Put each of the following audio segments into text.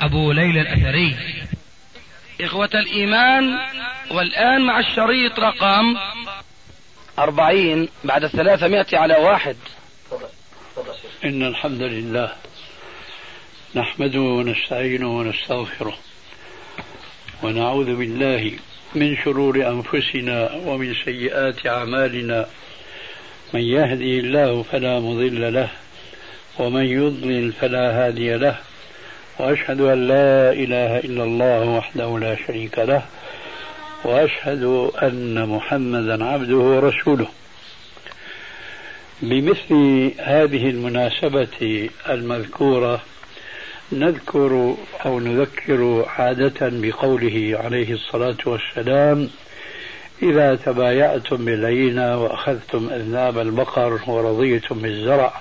أبو ليلى الأثري. إخوة الإيمان والآن مع الشريط رقم أربعين بعد ثلاثمائة على واحد. إن الحمد لله نحمده ونستعينه ونستغفره ونعوذ بالله من شرور أنفسنا ومن سيئات أعمالنا. من يهدي الله فلا مضل له ومن يضلل فلا هادي له. وأشهد أن لا إله إلا الله وحده لا شريك له وأشهد أن محمدا عبده ورسوله. بمثل هذه المناسبة المذكورة نذكر أو نذكر عادة بقوله عليه الصلاة والسلام إذا تبايعتم بالعينه وأخذتم أذناب البقر ورضيتم بالزرع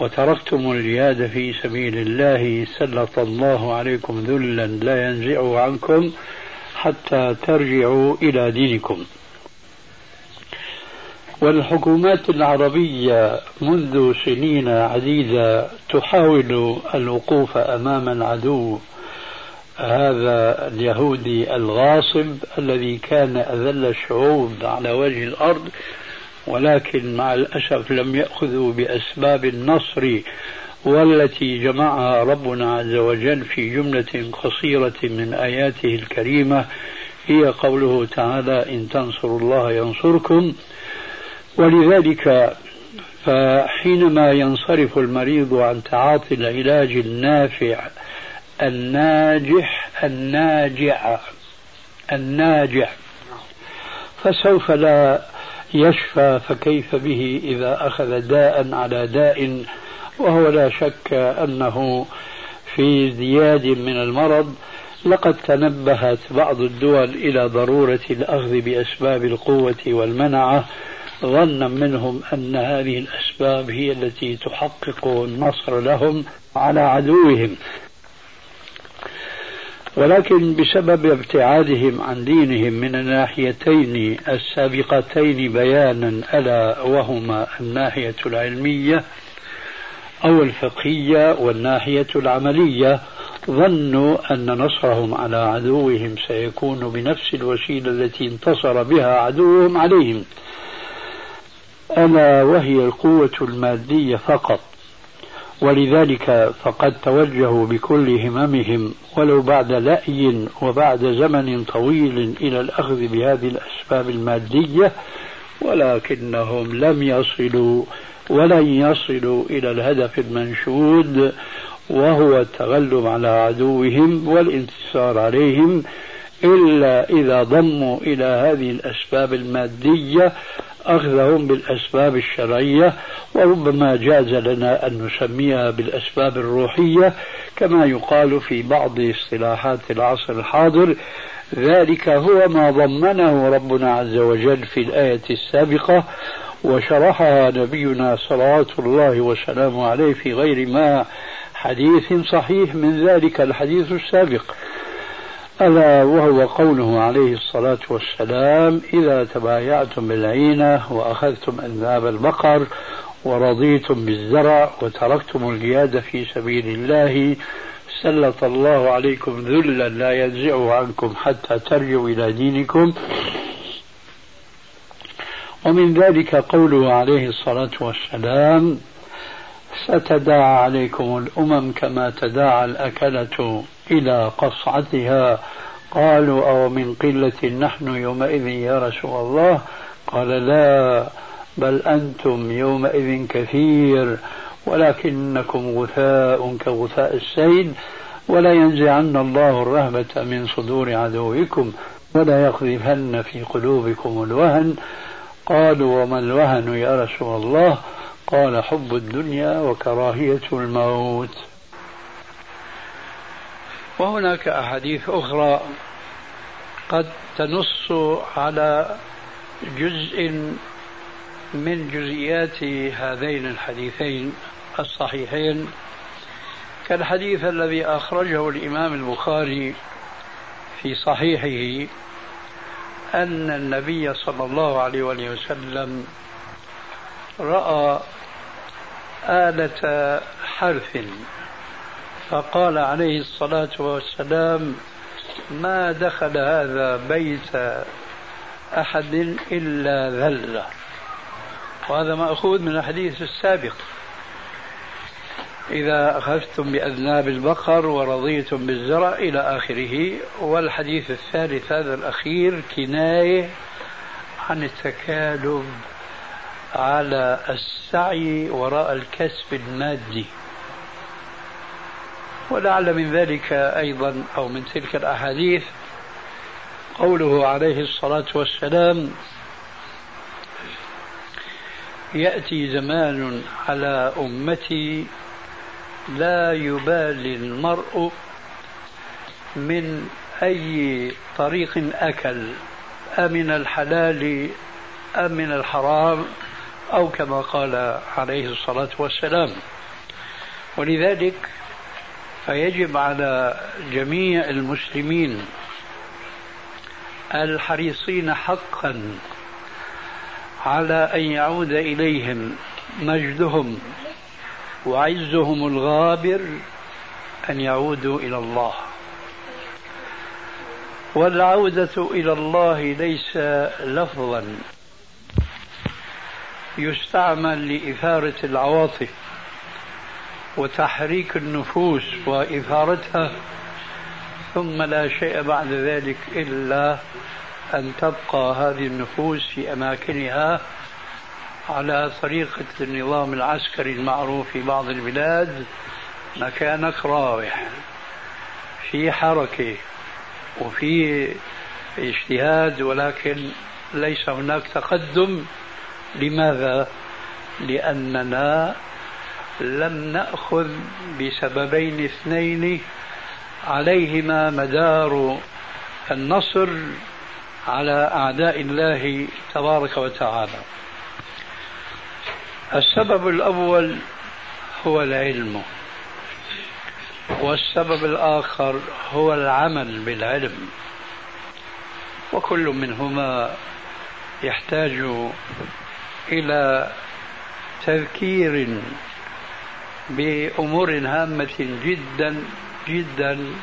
وتركتم الجهاد في سبيل الله سلط الله عليكم ذلا لا ينزعه عنكم حتى ترجعوا إلى دينكم. والحكومات العربية منذ سنين عديدة تحاول الوقوف أمام العدو هذا اليهودي الغاصب الذي كان أذل الشعوب على وجه الأرض ولكن مع الأسف لم يأخذوا بأسباب النصر والتي جمعها ربنا عز وجل في جملة قصيرة من آياته الكريمة. هي قوله تعالى إن تنصروا الله ينصركم. ولذلك فحينما ينصرف المريض عن تعاطي العلاج النافع الناجح الناجع الناجع فسوف لا يشفى فكيف به إذا أخذ داء على داء؟ وهو لا شك أنه في ازدياد من المرض. لقد تنبهت بعض الدول إلى ضرورة الأخذ بأسباب القوة والمنعة. ظنا منهم أن هذه الأسباب هي التي تحقق النصر لهم على عدوهم. ولكن بسبب ابتعادهم عن دينهم من الناحيتين السابقتين بيانا ألا وهما الناحية العلمية أو الفقهية والناحية العملية ظنوا أن نصرهم على عدوهم سيكون بنفس الوسيلة التي انتصر بها عدوهم عليهم. ألا وهي القوة المادية فقط. ولذلك فقد توجهوا بكل هممهم ولو بعد لأي وبعد زمن طويل إلى الأخذ بهذه الأسباب المادية ولكنهم لم يصلوا ولن يصلوا إلى الهدف المنشود وهو التغلب على عدوهم والانتصار عليهم إلا إذا ضموا إلى هذه الأسباب المادية أخذهم بالأسباب الشرعية وربما جاز لنا أن نسميها بالأسباب الروحية كما يقال في بعض اصطلاحات العصر الحاضر. ذلك هو ما ضمنه ربنا عز وجل في الآية السابقة وشرحها نبينا صلوات الله وسلامه عليه في غير ما حديث صحيح من ذلك الحديث السابق. ألا وهو قوله عليه الصلاة والسلام إذا تبايعتم بالعينة وأخذتم أذناب البقر ورضيتم بالزرع وتركتم الجهاد في سبيل الله سلط الله عليكم ذلا لا ينزعه عنكم حتى ترجعوا إلى دينكم. ومن ذلك قوله عليه الصلاة والسلام ستداعى عليكم الأمم كما تداعى الأكلة. إلى قصعتها. قالوا أو من قلة نحن يومئذ يا رسول الله؟ قال لا بل أنتم يومئذ كثير ولكنكم غثاء كغثاء السيل ولا ينزعن الله الرهبة من صدور عدوكم ولا يقذفن في قلوبكم الوهن. قالوا وما الوهن يا رسول الله؟ قال حب الدنيا وكراهية الموت. وهناك أحاديث أخرى قد تنص على جزء من جزئيات هذين الحديثين الصحيحين كالحديث الذي أخرجه الإمام البخاري في صحيحه أن النبي صلى الله عليه وسلم رأى آلة حرث فقال عليه الصلاة والسلام ما دخل هذا بيت أحد إلا ذلة. وهذا مأخوذ من الحديث السابق. إذا أخذتم بأذناب البقر ورضيتم بالزرع إلى آخره. والحديث الثالث هذا الأخير كناية عن التكالب على السعي وراء الكسب المادي. ولعل من ذلك أيضا أو من تلك الأحاديث قوله عليه الصلاة والسلام يأتي زمان على أمتي لا يبالي المرء من أي طريق أكل أمن الحلال أم من الحرام أو كما قال عليه الصلاة والسلام. ولذلك فيجب على جميع المسلمين الحريصين حقا على أن يعود إليهم مجدهم وعزهم الغابر أن يعودوا إلى الله. والعودة إلى الله ليس لفظا يستعمل لإثارة العواطف. وتحريك النفوس وإثارتها ثم لا شيء بعد ذلك إلا أن تبقى هذه النفوس في أماكنها على طريقة النظام العسكري المعروف في بعض البلاد مكانك راوح في حركة وفي اجتهاد ولكن ليس هناك تقدم لماذا؟ لأننا لم نأخذ بسببين اثنين عليهما مدار النصر على أعداء الله تبارك وتعالى. السبب الأول هو العلم والسبب الآخر هو العمل بالعلم. وكل منهما يحتاج إلى تذكير بأمور هامة جدا جدا.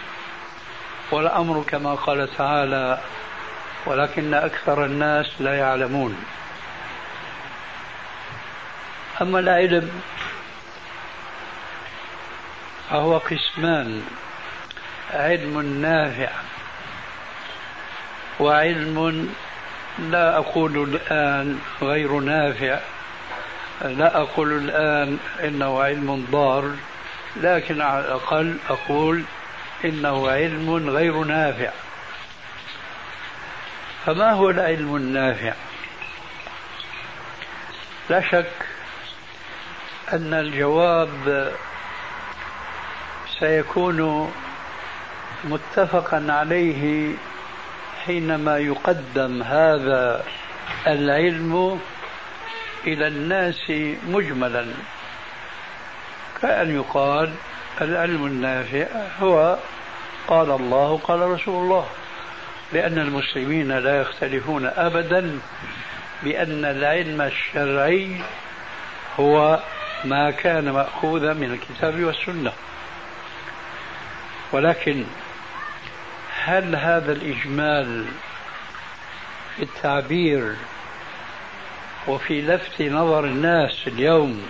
والأمر كما قال تعالى ولكن أكثر الناس لا يعلمون. أما العلم فهو قسمان علم نافع وعلم لا أقول الآن غير نافع. لا أقول الآن إنه علم ضار لكن على الأقل أقول إنه علم غير نافع. فما هو العلم النافع؟ لا شك أن الجواب سيكون متفقا عليه حينما يقدم هذا العلم إلى الناس مجملا. كأن يقال العلم النافع هو قال الله قال رسول الله. لأن المسلمين لا يختلفون أبدا بأن العلم الشرعي هو ما كان مأخوذا من الكتاب والسنة. ولكن هل هذا الإجمال في التعبير وفي لفت نظر الناس اليوم.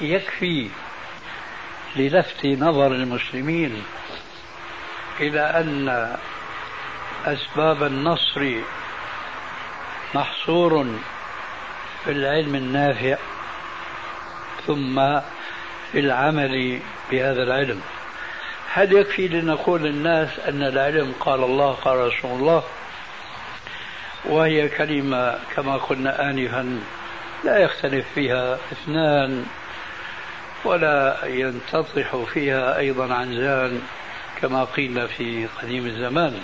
يكفي للفت نظر المسلمين إلى أن أسباب النصر محصور في العلم النافع ثم في العمل بهذا العلم. هل يكفي لنقول للناس أن العلم قال الله قال رسول الله؟ وهي كلمة كما قلنا آنفا لا يختلف فيها اثنان ولا ينتطح فيها أيضا عنزان كما قيل في قديم الزمان.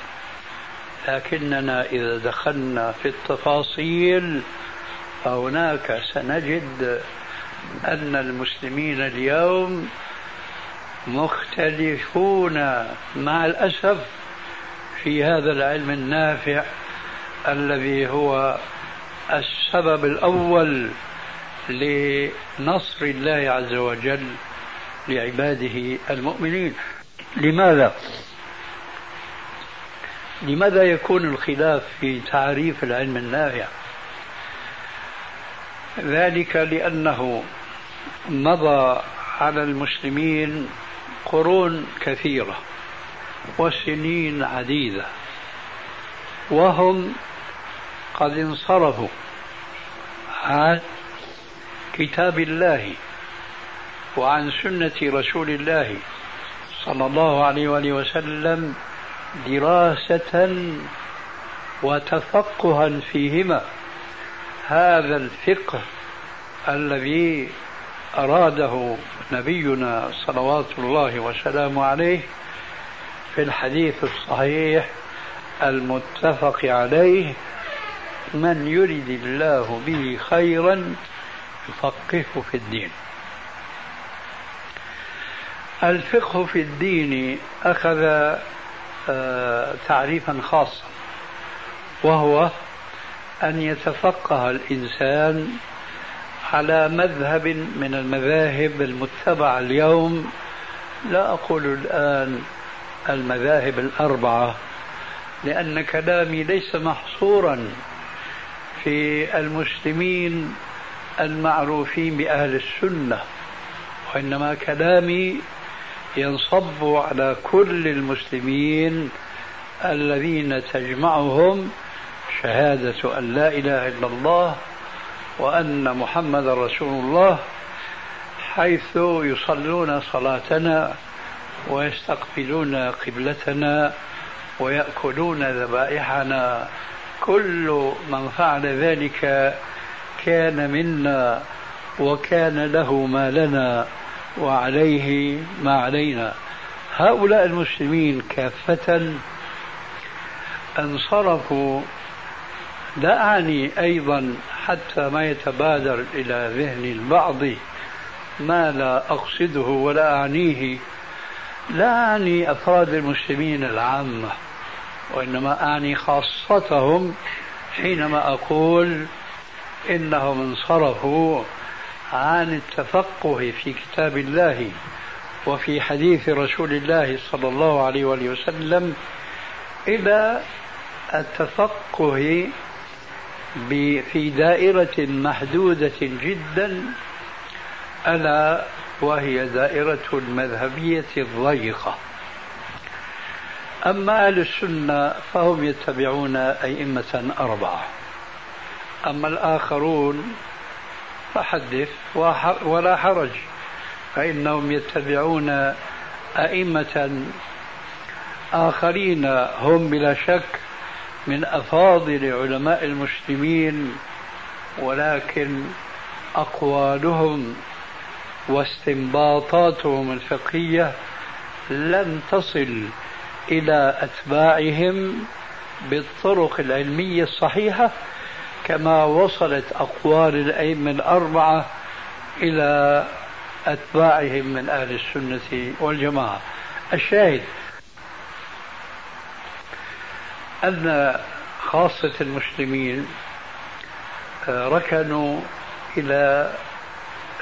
لكننا إذا دخلنا في التفاصيل فهناك سنجد أن المسلمين اليوم مختلفون مع الأسف في هذا العلم النافع الذي هو السبب الأول لنصر الله عز وجل لعباده المؤمنين لماذا؟ لماذا يكون الخلاف في تعريف العلم النافع؟ ذلك لأنه مضى على المسلمين قرون كثيرة وسنين عديدة وهم قد انصرفوا عن كتاب الله وعن سنة رسول الله صلى الله عليه وآله وسلم دراسة وتفقها فيهما. هذا الفقه الذي أراده نبينا صلوات الله وسلامه عليه في الحديث الصحيح المتفق عليه من يرد الله به خيرا يفقهه في الدين الفقه في الدين أخذ آه، تعريفا خاصا وهو أن يتفقه الإنسان على مذهب من المذاهب المتبعة اليوم. لا أقول الآن المذاهب الأربعة لأن كلامي ليس محصورا في المسلمين المعروفين بأهل السنة وإنما كلامي ينصب على كل المسلمين الذين تجمعهم شهادة أن لا إله إلا الله وأن محمد رسول الله حيث يصلون صلاتنا ويستقبلون قبلتنا ويأكلون ذبائحنا. كل من فعل ذلك كان منا وكان له ما لنا وعليه ما علينا. هؤلاء المسلمين كافة انصرفوا لا أعني أيضا حتى ما يتبادر إلى ذهن البعض ما لا أقصده ولا أعنيه لا أعني أفراد المسلمين العامة وإنما أعني خاصتهم حينما أقول إنهم انصرفوا عن التفقه في كتاب الله وفي حديث رسول الله صلى الله عليه وسلم إلى التفقه في دائرة محدودة جدا ألا وهي دائرة المذهبية الضيقة. أما أهل السنة فهم يتبعون أئمة أربعة. أما الآخرون فحدث ولا حرج فإنهم يتبعون أئمة آخرين هم بلا شك من أفاضل علماء المسلمين ولكن أقوالهم واستنباطاتهم الفقهية لم تصل إلى أتباعهم بالطرق العلمية الصحيحة كما وصلت أقوال الأئمة الأربعة إلى أتباعهم من أهل السنة والجماعة. الشاهد أن خاصة المسلمين آه، ركنوا إلى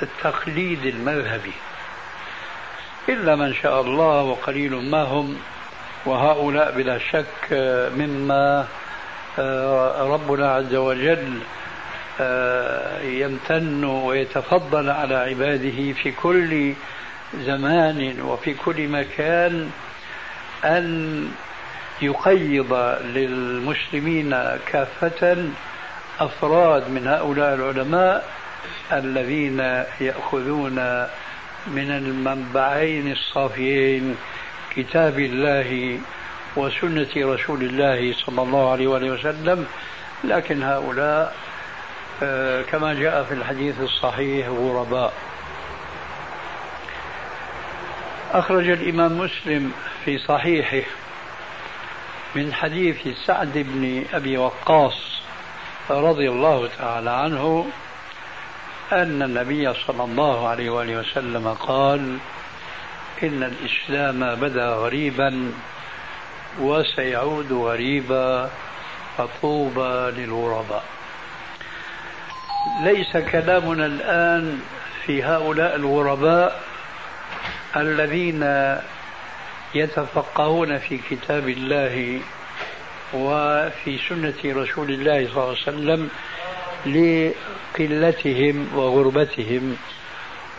التقليد المذهبي. إلا من شاء الله وقليل ما هم وهؤلاء بلا شك آه، مما آه، ربنا عز وجل يمتن ويتفضل على عباده في كل زمان وفي كل مكان أن يقيض للمسلمين كافة أفراد من هؤلاء العلماء الذين يأخذون من المنبعين الصافيين كتاب الله وسنة رسول الله صلى الله عليه وسلم. لكن هؤلاء آه، كما جاء في الحديث الصحيح غرباء. أخرج الإمام مسلم في صحيحه من حديث سعد بن أبي وقاص رضي الله تعالى عنه أن النبي صلى الله عليه وآله وسلم قال إن الإسلام بدا غريبا وسيعود غريبا فطوبى للغرباء. ليس كلامنا الآن في هؤلاء الغرباء الذين يتفقهون في كتاب الله وفي سنة رسول الله صلى الله عليه وسلم لقلتهم وغربتهم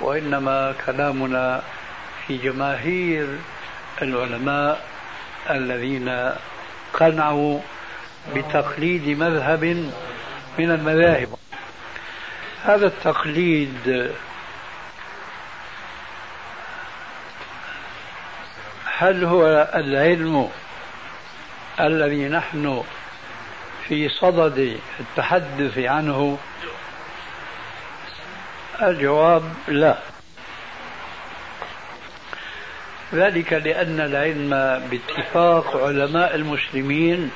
وإنما كلامنا في جماهير العلماء الذين قنعوا بتقليد مذهب من المذاهب. هذا التقليد هل هو العلم الذي نحن في صدد التحدث عنه؟ الجواب لا. ذلك لأن العلم باتفاق علماء المسلمين.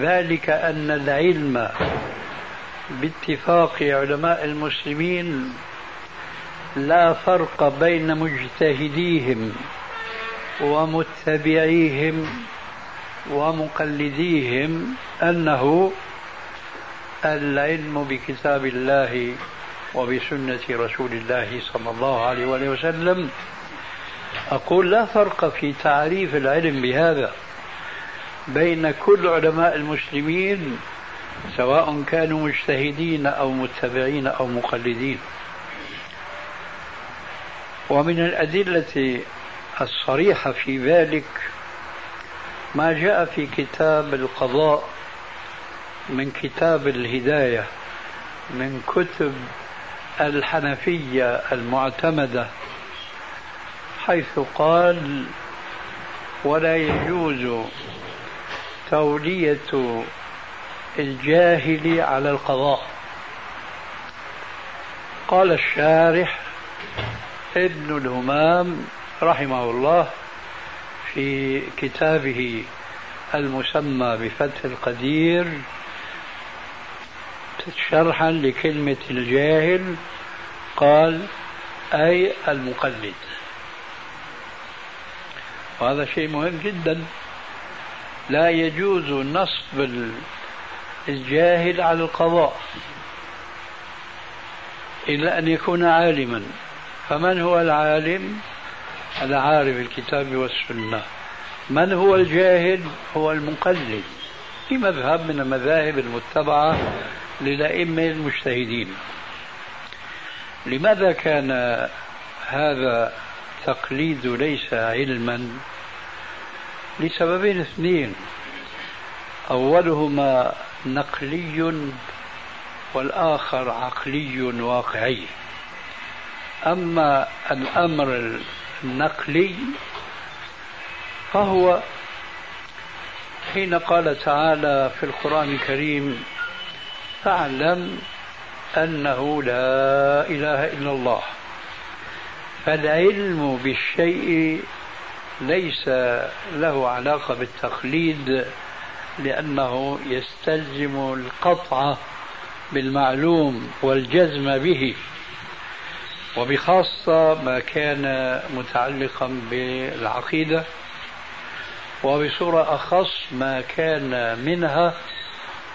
ذلك أن العلم باتفاق علماء المسلمين لا فرق بين مجتهديهم ومتبعيهم ومقلديهم أنه العلم بكتاب الله وبسنة رسول الله صلى الله عليه وسلم. أقول لا فرق في تعريف العلم بهذا بين كل علماء المسلمين سواء كانوا مجتهدين أو متبعين أو مقلدين. ومن الأدلة الصريحة في ذلك ما جاء في كتاب القضاء من كتاب الهداية من كتب الحنفية المعتمدة حيث قال ولا يجوز تولية الجاهل على القضاء قال الشارح ابن الهمام رحمه الله في كتابه المسمى بفتح القدير شرحا لكلمة الجاهل قال أي المقلد. وهذا شيء مهم جدا. لا يجوز نصب الجاهل على القضاء إلا أن يكون عالما. فمن هو العالم؟ العارف الكتاب والسنة. من هو الجاهل؟ هو المقلد. في مذهب من المذاهب المتبعة للأئمة المجتهدين. لماذا كان هذا التقليد ليس علما؟ لسببين اثنين. أولهما نقلي والآخر عقلي واقعي. أما الأمر النقلي فهو حين قال تعالى في القرآن الكريم فاعلم أنه لا إله إلا الله فالعلم بالشيء ليس له علاقة بالتقليد لأنه يستلزم القطع بالمعلوم والجزم به. وبخاصة ما كان متعلقا بالعقيدة وبصورة أخص ما كان منها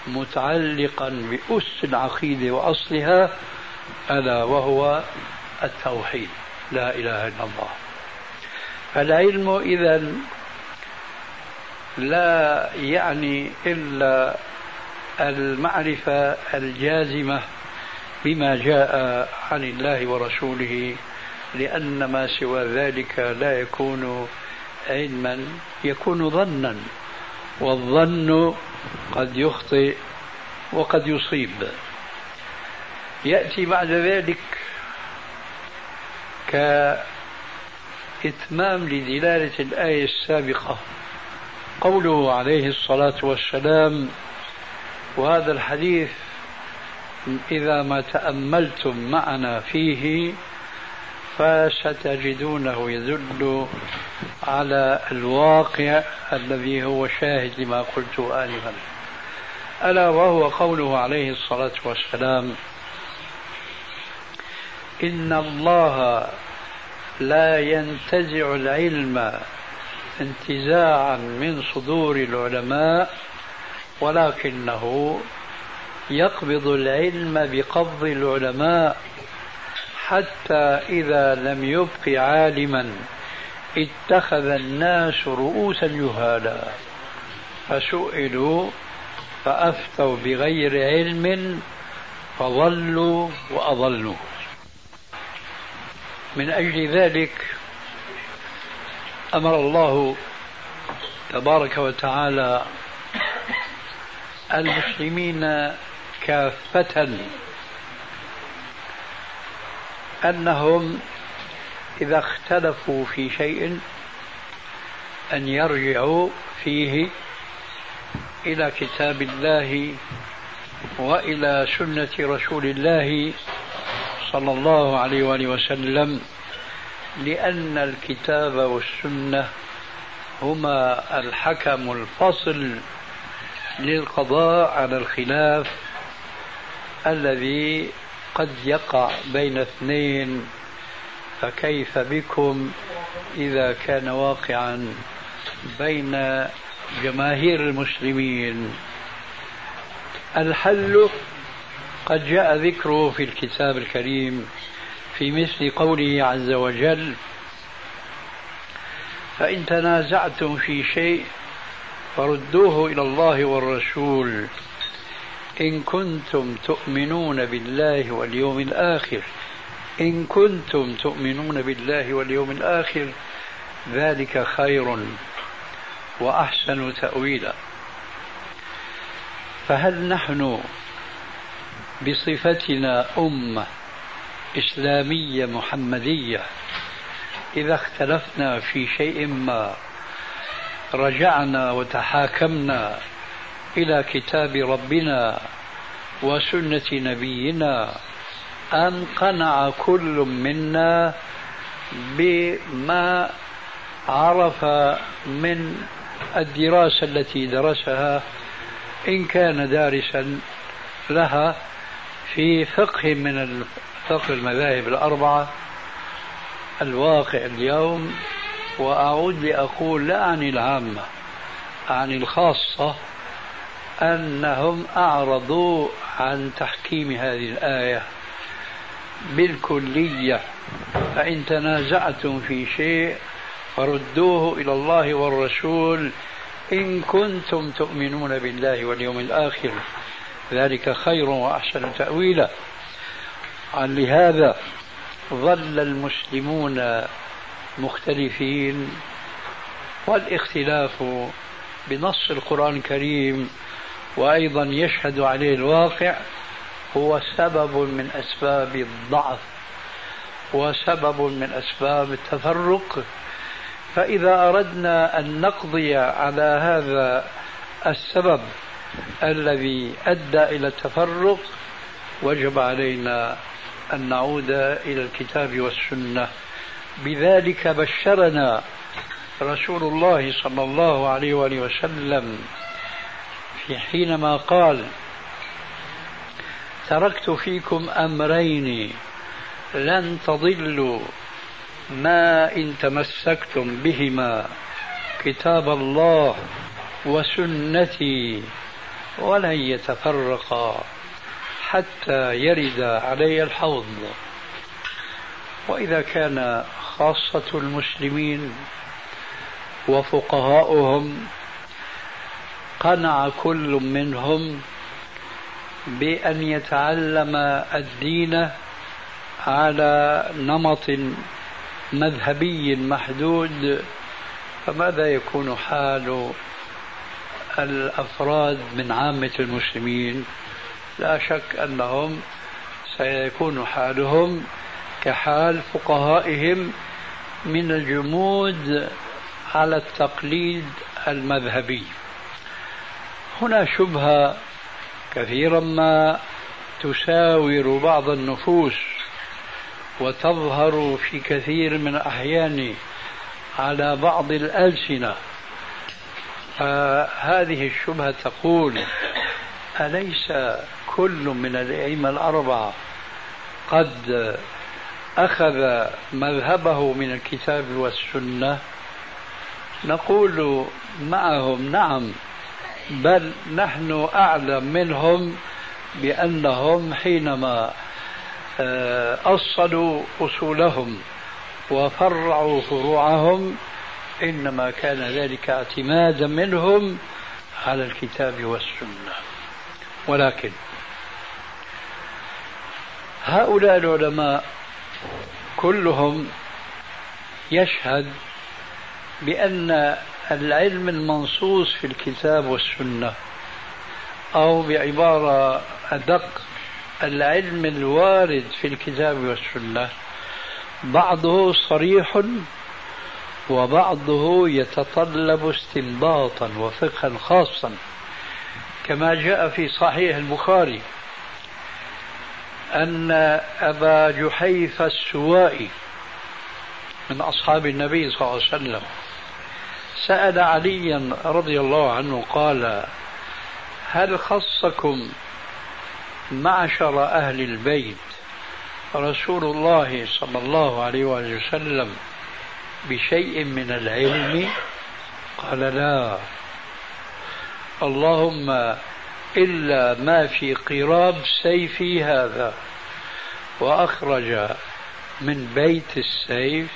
متعلقا بأس العقيدة وأصلها ألا وهو التوحيد. لا إله إلا الله. فالعلم إذا لا يعني إلا المعرفة الجازمة بما جاء عن الله ورسوله لأن ما سوى ذلك لا يكون علما يكون ظنا والظن قد يخطئ وقد يصيب. يأتي بعد ذلك كإتمام لدلالة الآية السابقة قوله عليه الصلاة والسلام وهذا الحديث إذا ما تأملتم معنا فيه فستجدونه يدل على الواقع الذي هو شاهد لما قلت آنفا. ألا وهو قوله عليه الصلاة والسلام إن الله لا ينتزع العلم انتزاعا من صدور العلماء ولكنه يقبض العلم بقبض العلماء حتى إذا لم يبق عالما اتخذ الناس رؤوسا جهالا فسئلوا فأفتوا بغير علم فضلوا وأضلوا. من أجل ذلك أمر الله تبارك وتعالى المسلمين كافة أنهم إذا اختلفوا في شيء أن يرجعوا فيه إلى كتاب الله وإلى سنة رسول الله صلى الله عليه وآله وسلم لأن الكتاب والسنة هما الحكم الفصل للقضاء على الخلاف الذي قد يقع بين اثنين فكيف بكم إذا كان واقعا بين جماهير المسلمين؟ الحل قد جاء ذكره في الكتاب الكريم في مثل قوله عز وجل فإن تنازعتم في شيء فردوه إلى الله والرسول. إن كنتم تؤمنون بالله واليوم الآخر إن كنتم تؤمنون بالله واليوم الآخر ذلك خير وأحسن تأويلا. فهل نحن بصفتنا أمة إسلامية محمدية؟ إذا اختلفنا في شيء ما رجعنا وتحاكمنا إلى كتاب ربنا وسنة نبينا أن قنع كل منا بما عرف من الدراسة التي درسها إن كان دارسا لها في فقه من فقه المذاهب الأربعة. الواقع اليوم وأعود لأقول لا عن العامة عن الخاصة أنهم أعرضوا عن تحكيم هذه الآية بالكلية. فإن تنازعتم في شيء فردوه إلى الله والرسول إن كنتم تؤمنون بالله واليوم الآخر. ذلك خير وأحسن تأويلا. لهذا ظل المسلمون مختلفين والاختلاف بنص القرآن الكريم وأيضا يشهد عليه الواقع هو سبب من أسباب الضعف وسبب من أسباب التفرق. فإذا أردنا أن نقضي على هذا السبب الذي أدى إلى التفرق وجب علينا أن نعود إلى الكتاب والسنة. بذلك بشرنا رسول الله صلى الله عليه وآله وسلم حينما قال تركت فيكم أمرين لن تضلوا ما إن تمسكتم بهما كتاب الله وسنتي ولن يتفرقا حتى يرد علي الحوض وإذا كان خاصة المسلمين وفقهاؤهم قنع كل منهم بأن يتعلم الدين على نمط مذهبي محدود فماذا يكون حال الأفراد من عامة المسلمين؟ لا شك أنهم سيكون حالهم كحال فقهائهم من الجمود على التقليد المذهبي. هنا شبهة كثيرا ما تساور بعض النفوس وتظهر في كثير من الأحيان على بعض الألسنة. فهذه الشبهة تقول أليس كل من الأئمة الأربعة قد أخذ مذهبه من الكتاب والسنة؟ نقول معهم نعم بل نحن أعلم منهم بأنهم حينما آه، أصلوا أصولهم وفرعوا فروعهم إنما كان ذلك اعتمادا منهم على الكتاب والسنة. ولكن هؤلاء العلماء كلهم يشهد بأن العلم المنصوص في الكتاب والسنة أو بعبارة أدق العلم الوارد في الكتاب والسنة. بعضه صريح وبعضه يتطلب استنباطا وفقها خاصا كما جاء في صحيح البخاري أن أبا جحيفة السوائي من أصحاب النبي صلى الله عليه وسلم سأل عليا رضي الله عنه قال هل خصكم معشر أهل البيت رسول الله صلى الله عليه وسلم بشيء من العلم؟ قال لا. اللهم إلا ما في قراب سيفي هذا وأخرج من بيت السيف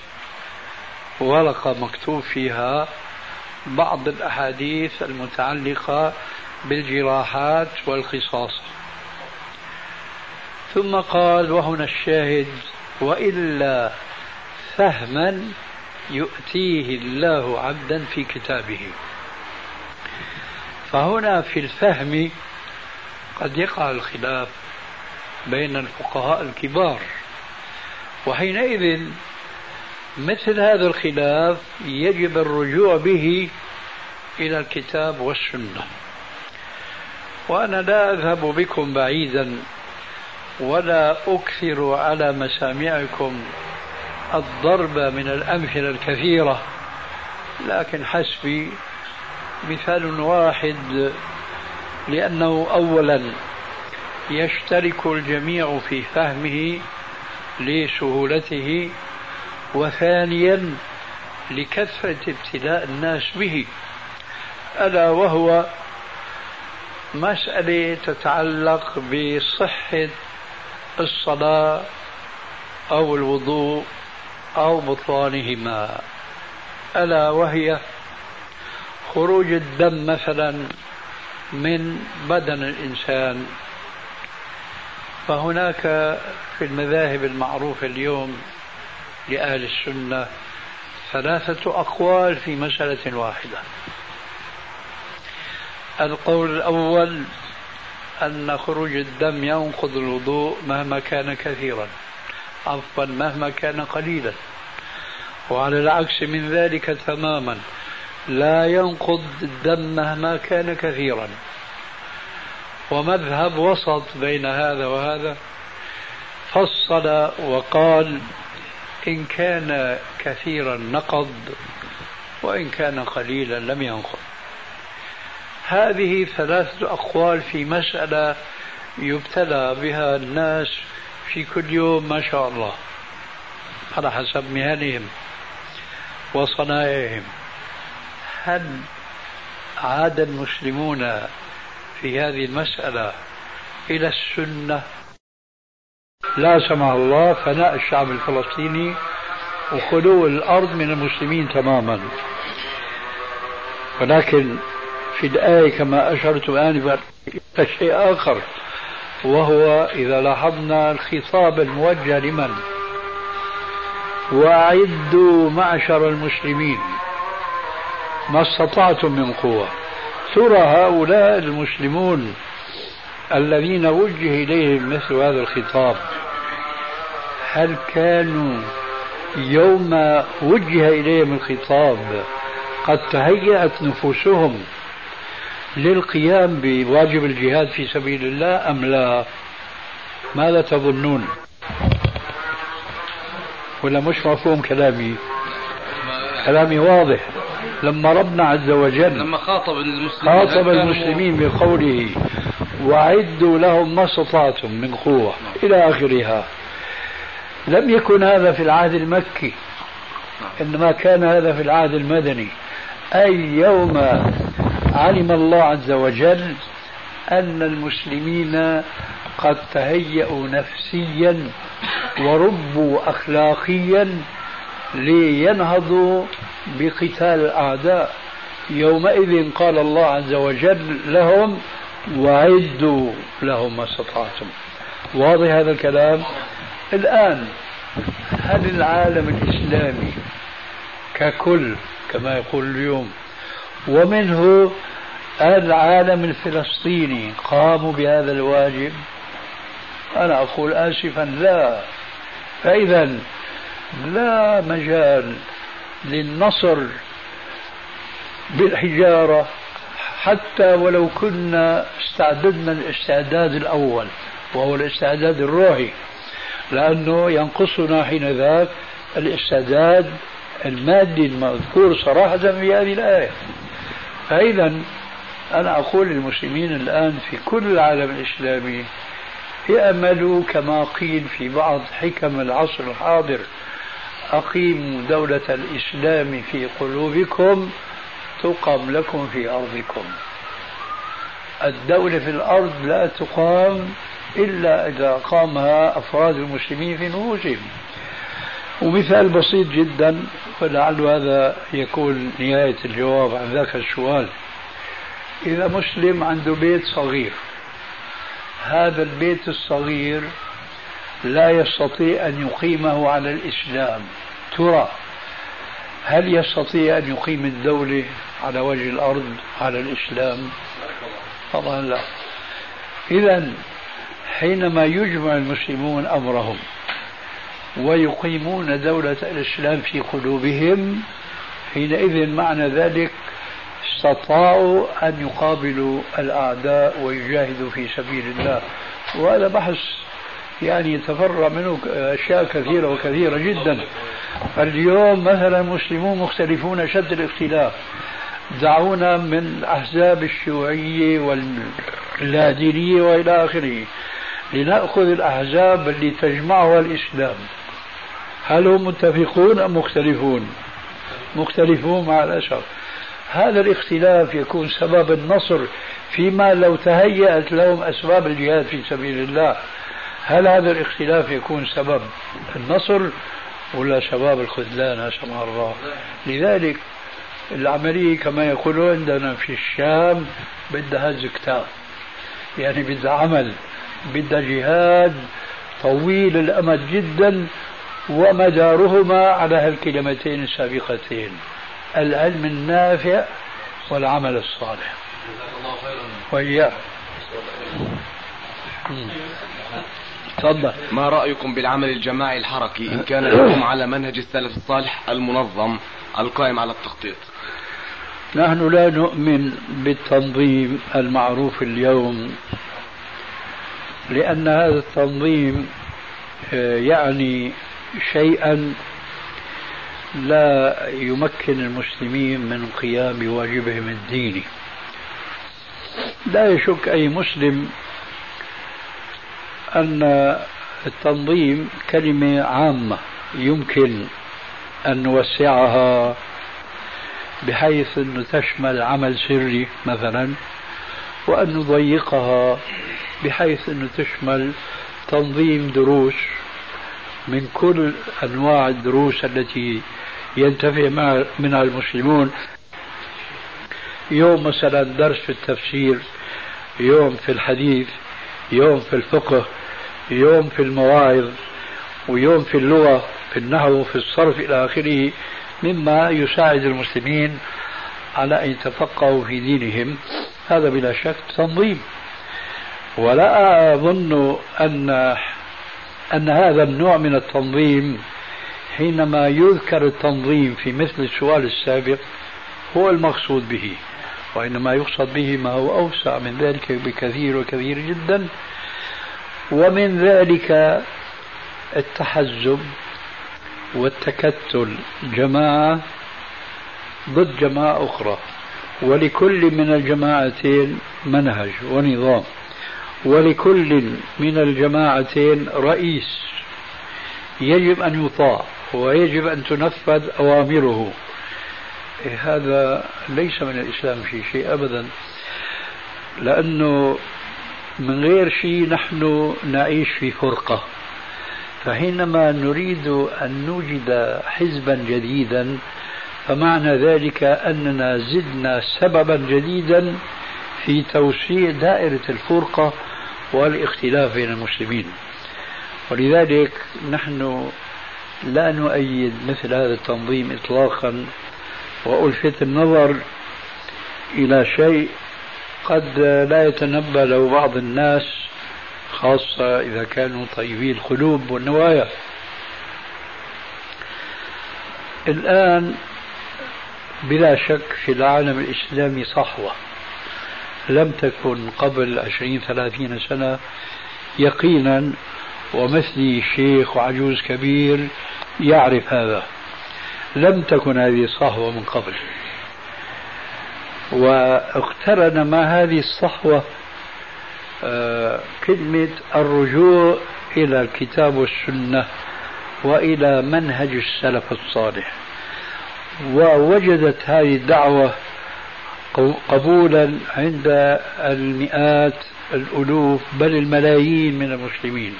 ورقة مكتوب فيها بعض الأحاديث المتعلقة بالجراحات والقصاص. ثم قال وهنا الشاهد وإلا فهما يؤتيه الله عبدا في كتابه. فهنا في الفهم قد يقع الخلاف بين الفقهاء الكبار وحينئذ مثل هذا الخلاف يجب الرجوع به إلى الكتاب والسنة. وأنا لا أذهب بكم بعيدا ولا أكثر على مسامعكم الضرب من الأمثلة الكثيرة لكن حسبي مثال واحد لأنه أولا يشترك الجميع في فهمه لسهولته وثانيا لكثرة ابتلاء الناس به ألا وهو مسألة تتعلق بصحة الصلاة أو الوضوء أو بطلانهما ألا وهي خروج الدم مثلا من بدن الإنسان. فهناك في المذاهب المعروفة اليوم لأهل السنة ثلاثة أقوال في مسألة واحدة. القول الأول أن خروج الدم ينقض الوضوء مهما كان كثيرا عفوا مهما كان قليلا. وعلى العكس من ذلك تماما لا ينقض الدم مهما كان كثيرا. ومذهب وسط بين هذا وهذا فصل وقال إن كان كثيرا نقض وإن كان قليلا لم ينقض. هذه ثلاثة أقوال في مسألة يبتلى بها الناس في كل يوم ما شاء الله على حسب مهنهم وصنائعهم هل عاد المسلمون في هذه المسألة إلى السنة لا سمح الله فناء الشعب الفلسطيني وخلو الأرض من المسلمين تماما. ولكن في الآية كما أشرت آنفا شيء آخر وهو إذا لاحظنا الخطاب الموجه لمن؟ وأعدوا معشر المسلمين ما استطعتم من قوة. ترى هؤلاء المسلمون الذين وجه إليهم مثل هذا الخطاب هل كانوا يوم وجه إليهم الخطاب قد تهيأت نفوسهم للقيام بواجب الجهاد في سبيل الله أم لا؟ ماذا تظنون؟ ولا مش مفهوم كلامي؟ كلامي واضح. لما ربنا عز وجل لما خاطب المسلمين خاطب المسلمين بقوله وأعدوا لهم ما استطعتم من قوة إلى آخرها. لم يكن هذا في العهد المكي إنما كان هذا في العهد المدني. أي يوم علم الله عز وجل أن المسلمين قد تهيأوا نفسيا وربوا أخلاقيا لينهضوا بقتال الأعداء. يومئذ قال الله عز وجل لهم وعدوا لهم ما استطعتم. واضح هذا الكلام؟ الآن هل العالم الإسلامي ككل كما يقول اليوم ومنه العالم الفلسطيني قاموا بهذا الواجب؟ أنا أقول آسفا لا. فإذا لا مجال للنصر بالحجارة حتى ولو كنا استعددنا الاستعداد الأول وهو الاستعداد الروحي لأنه ينقصنا حين ذاك الاستعداد المادي المذكور صراحة في هذه الآية. فإذا أنا أقول للمسلمين الآن في كل العالم الإسلامي يأملوا كما قيل في بعض حكم العصر الحاضر أقيموا دولة الإسلام في قلوبكم تقم لكم في أرضكم. الدولة في الأرض لا تقام إلا إذا قامها أفراد المسلمين في نفوسهم. ومثال بسيط جدا ولعل هذا يكون نهاية الجواب عن ذاك السؤال. إذا مسلم عنده بيت صغير هذا البيت الصغير لا يستطيع أن يقيمه على الإسلام. ترى هل يستطيع أن يقيم الدولة على وجه الأرض على الإسلام؟ طبعا لا. إذا حينما يجمع المسلمون أمرهم ويقيمون دولة الإسلام في قلوبهم حينئذ معنى ذلك استطاعوا أن يقابلوا الأعداء ويجاهدوا في سبيل الله. وهذا بحث يعني يتفرع منه أشياء كثيرة وكثيرة جدا. اليوم مثلا المسلمون مختلفون شد الاختلاف. دعونا من الأحزاب الشيوعية واللادينية وإلى آخره. لنأخذ الأحزاب اللي تجمعها الإسلام. هل هم متفقون أم مختلفون؟ مختلفون مع الأسف. هذا الاختلاف يكون سبب النصر فيما لو تهيأت لهم أسباب الجهاد في سبيل الله. هل هذا الاختلاف يكون سبب النصر ولا سبب الخذلان سبحان الله لذلك العملية كما يقولون عندنا في الشام بدها هز كتاب يعني بدها عمل بدها جهاد طويل الأمد جدا ومدارهما على هالكلمتين السابقتين العلم النافع والعمل الصالح. وإياه تفضل. ما رأيكم بالعمل الجماعي الحركي؟ إن كان لكم على منهج السلف الصالح المنظم القائم على التخطيط. نحن لا نؤمن بالتنظيم المعروف اليوم لأن هذا التنظيم آه، يعني شيئا لا يمكن المسلمين من قيام بواجبهم الديني. لا يشك أي مسلم أن التنظيم كلمة عامة يمكن أن نوسعها بحيث أن تشمل عمل سري مثلا وأن نضيقها بحيث أنه تشمل تنظيم دروس من كل أنواع الدروس التي ينتفع منها المسلمون. يوم مثلا درس في التفسير يوم في الحديث يوم في الفقه يوم في المواعظ ويوم في اللغة في النحو في الصرف إلى آخره مما يساعد المسلمين على أن يتفقهوا في دينهم. هذا بلا شك تنظيم. ولا أظن أن أن هذا النوع من التنظيم حينما يذكر التنظيم في مثل السؤال السابق هو المقصود به وإنما يقصد به ما هو أوسع من ذلك بكثير وكثير جدا. ومن ذلك التحزب والتكتل. جماعة ضد جماعة أخرى ولكل من الجماعتين منهج ونظام ولكل من الجماعتين رئيس. يجب أن يطاع ويجب أن تنفذ أوامره. هذا ليس من الإسلام في شيء أبدا لأنه من غير شيء نحن نعيش في فرقة. فحينما نريد أن نوجد حزبا جديدا فمعنى ذلك أننا زدنا سببا جديدا في توسيع دائرة الفرقة والاختلاف بين المسلمين. ولذلك نحن لا نؤيد مثل هذا التنظيم إطلاقا وألفت النظر إلى شيء قد لا يتنبأ له بعض الناس خاصة إذا كانوا طيبي القلوب والنوايا. الآن بلا شك في العالم الإسلامي صحوة. لم تكن قبل عشرين ثلاثين سنة يقينا ومثلي شيخ وعجوز كبير يعرف هذا. لم تكن هذه الصحوة من قبل. واقترن مع هذه الصحوة آه، كلمة الرجوع إلى الكتاب والسنة وإلى منهج السلف الصالح. ووجدت هذه الدعوة قبولا عند المئات الألوف بل الملايين من المسلمين.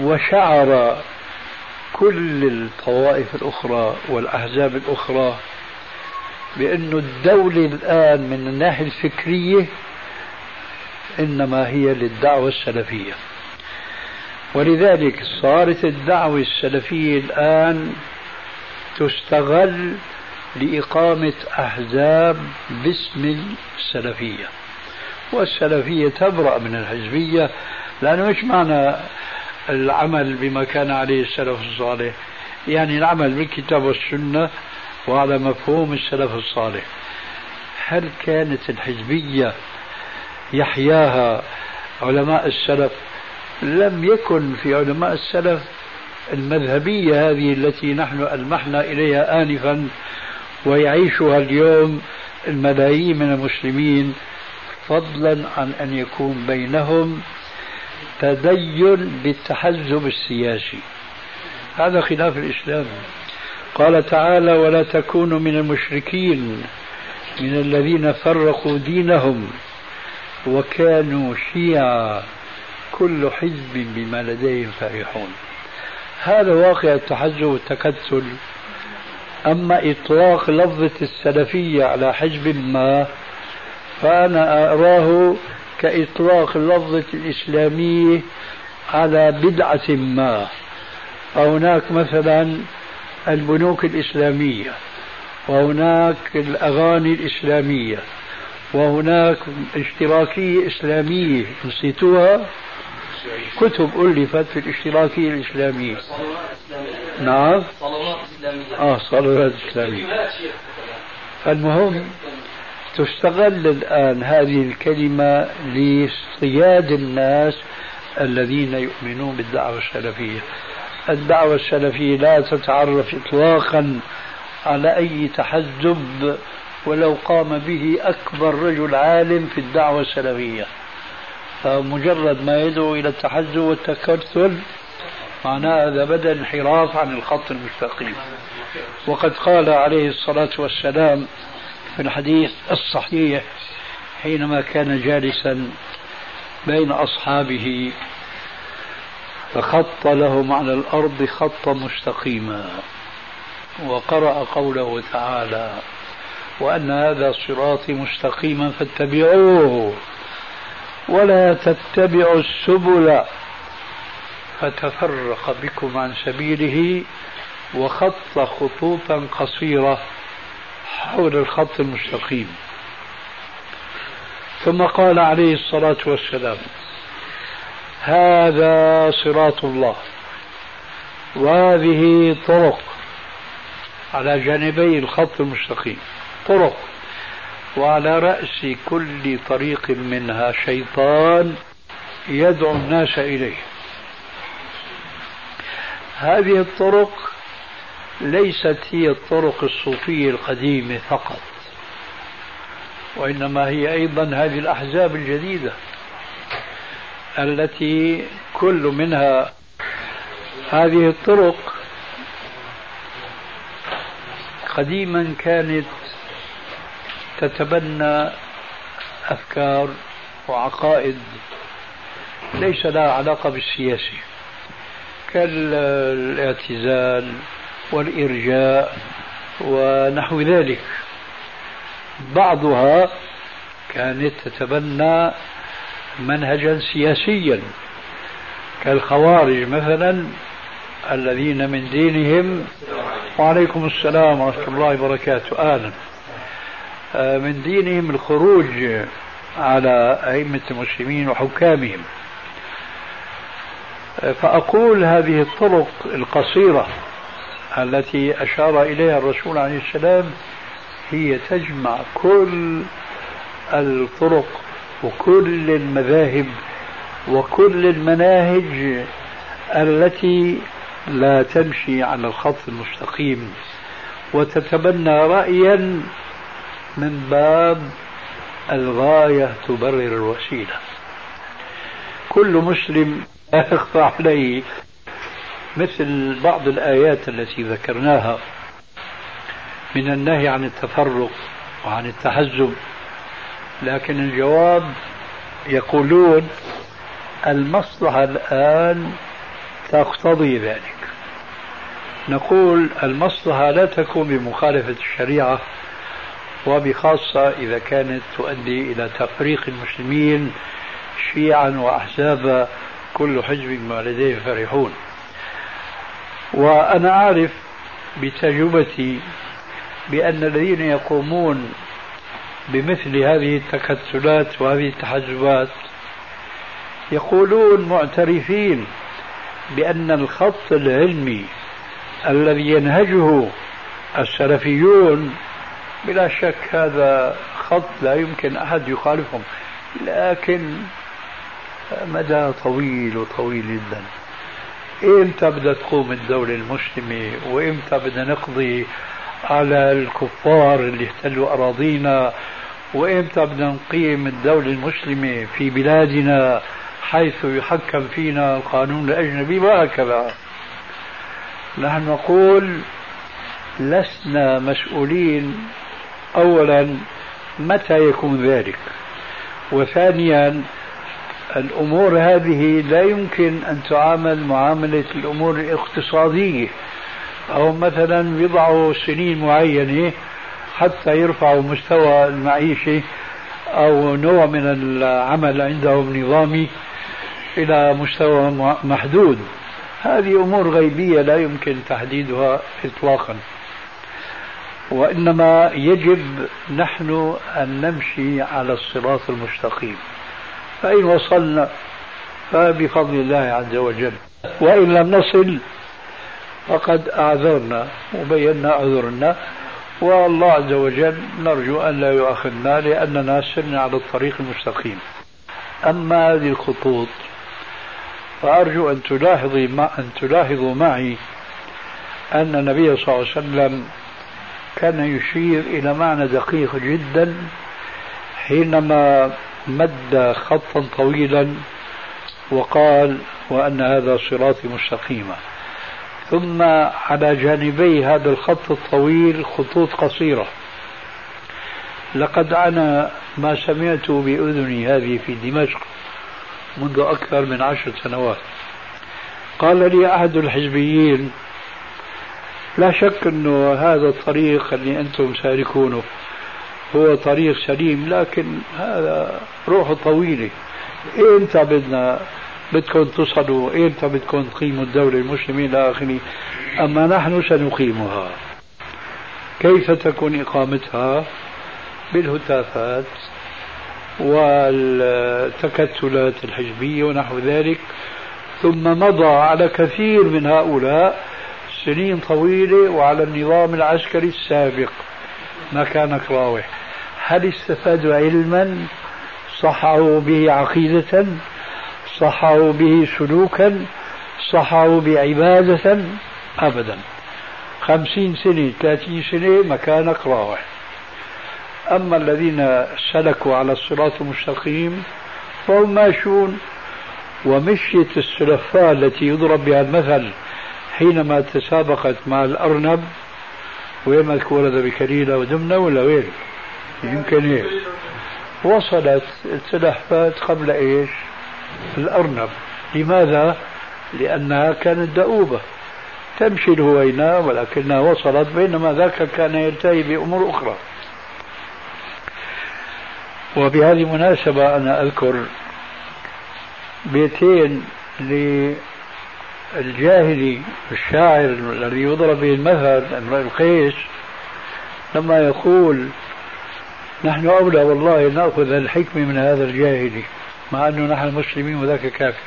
وشعر كل الطوائف الأخرى والأحزاب الأخرى بأن الدولة الآن من الناحية الفكرية إنما هي للدعوة السلفية. ولذلك صارت الدعوة السلفية الآن تستغل لإقامة أحزاب باسم السلفية. والسلفية تبرأ من الحزبية لأنه إيش معنى العمل بما كان عليه السلف الصالح؟ يعني العمل بالكتاب والسنة وعلى مفهوم السلف الصالح. هل كانت الحزبية يحياها علماء السلف؟ لم يكن في علماء السلف المذهبية هذه التي نحن ألمحنا إليها آنفا ويعيشها اليوم الملايين من المسلمين فضلا عن أن يكون بينهم تدين بالتحزب السياسي. هذا خلاف الإسلام. قال تعالى ولا تكونوا من المشركين من الذين فرقوا دينهم وكانوا شيعا كل حزب بما لديهم فرحون. هذا واقع التحزب والتكتل. أما إطلاق لفظة السلفية على حزب ما فأنا أراه كإطلاق اللفظة الإسلامية على بدعة ما. فهناك مثلا البنوك الإسلامية وهناك الأغاني الإسلامية وهناك اشتراكية إسلامية نسيتوها؟ كتب ألفت في الاشتراكية الإسلامية. نعم. صلوات إسلامية آه صلوات إسلامية. المهم تستغل الآن هذه الكلمة لاصطياد الناس الذين يؤمنون بالدعوة السلفية. الدعوة السلفية لا تتعرف إطلاقا على أي تحزب ولو قام به أكبر رجل عالم في الدعوة السلفية. فمجرد ما يدعو إلى التحزب والتكتل معناه هذا بدأ انحراف عن الخط المستقيم. وقد قال عليه الصلاة والسلام في الحديث الصحيح حينما كان جالسا بين أصحابه فخط لهم على الأرض خطا مستقيما. وقرأ قوله تعالى وأن هذا صراطي مستقيما فاتبعوه ولا تتبعوا السبل. فتفرق بكم عن سبيله وخط خطوطا قصيرة حول الخط المستقيم. ثم قال عليه الصلاة والسلام هذا صراط الله. وهذه طرق. على جانبي الخط المستقيم. طرق. وعلى رأس كل طريق منها شيطان يدعو الناس إليه. هذه الطرق ليست هي الطرق الصوفية القديمة فقط وإنما هي أيضا هذه الأحزاب الجديدة. التي كل منها هذه الطرق قديما كانت تتبنى أفكار وعقائد ليس لها علاقة بالسياسة كالاعتزال والإرجاء ونحو ذلك. بعضها كانت تتبنى منهجا سياسيا. كالخوارج مثلا الذين من دينهم وعليكم السلام ورحمة الله وبركاته. أهلا آه، من دينهم الخروج على أئمة المسلمين وحكامهم. آه، فأقول هذه الطرق القصيرة التي أشار إليها الرسول عليه السلام هي تجمع كل الطرق وكل المذاهب وكل المناهج التي لا تمشي على الخط المستقيم وتتبنى رأيا من باب الغاية تبرر الوسيلة. كل مسلم لا يخفى عليه مثل بعض الآيات التي ذكرناها من النهي عن التفرق وعن التحزب لكن الجواب يقولون المصلحة الآن تقتضي ذلك. نقول المصلحة لا تكون بمخالفة الشريعة وبخاصة إذا كانت تؤدي إلى تفريق المسلمين شيعا وأحزابا كل حزب بما لديه فرحون. وأنا أعرف بتجربتي بأن الذين يقومون بمثل هذه التكتلات وهذه التحزبات يقولون معترفين بأن الخط العلمي الذي ينهجه السلفيون بلا شك هذا خط لا يمكن أحد يخالفهم لكن مدى طويل وطويل جدا. إمتى بدها تقوم الدولة المسلمة؟ وإمتى بدنا نقضي على الكفار اللي احتلوا أراضينا وإمتى بدنا نقيم الدولة المسلمة في بلادنا حيث يحكم فينا القانون الأجنبي؟ وهكذا. نحن نقول لسنا مسؤولين. أولا متى يكون ذلك؟ وثانيا الأمور هذه لا يمكن أن تعامل معاملة الأمور الاقتصادية. أو مثلا يضعوا سنين معينة حتى يرفعوا مستوى المعيشة أو نوع من العمل عندهم نظامي إلى مستوى محدود. هذه أمور غيبية لا يمكن تحديدها إطلاقا. وإنما يجب نحن أن نمشي على الصراط المستقيم. فإن وصلنا فبفضل الله عز وجل. وإن لم نصل فقد أعذرنا وبينا عذرنا والله عز وجل نرجو أن لا يؤاخذنا لأننا سرنا على الطريق المستقيم. أما هذه الخطوط فأرجو أن تلاحظي مع أن تلاحظوا معي أن النبي صلى الله عليه وسلم كان يشير إلى معنى دقيق جدا حينما مد خطا طويلا وقال وأن هذا صراطي مستقيما. ثم على جانبي هذا الخط الطويل خطوط قصيرة. لقد أنا ما سمعت بأذني هذه في دمشق منذ أكثر من عشر سنوات. قال لي أحد الحزبيين لا شك أنه هذا الطريق اللي أنتم سالكونه هو طريق سليم لكن هذا روحه طويلة. إمتى بدنا بدكم تصلوا إمتى بدكم تقيموا الدولة المسلمين إلى آخره أما نحن سنقيمها. كيف تكون إقامتها؟ بالهتافات والتكتلات الحزبية ونحو ذلك. ثم مضى على كثير من هؤلاء سنين طويلة وعلى النظام العسكري السابق. ما كان كراوي هل استفادوا علما؟ صحوا به عقيدة؟ صحوا به سلوكا صحوا بعبادة أبدا خمسين سنة ثلاثين سنة مكان راوح أما الذين سلكوا على الصراط المستقيم فهم ماشون ومشيت السلفاء التي يضرب بها المثل حينما تسابقت مع الأرنب وين مذكورة بكليلة ودمنة ولا وين؟ يمكن هيك وصلت السلحفاة قبل إيش؟ الأرنب. لماذا؟ لأنها كانت دؤوبة. تمشي الهوينة ولكنها وصلت بينما ذاك كان يلتهي بأمور أخرى. وبهذه المناسبة أنا أذكر بيتين للجاهلي الشاعر الذي يضرب به المثل امرئ القيس لما يقول نحن أولى والله نأخذ الحكمة من هذا الجاهلي مع أنه نحن مسلمين وذاك كافر.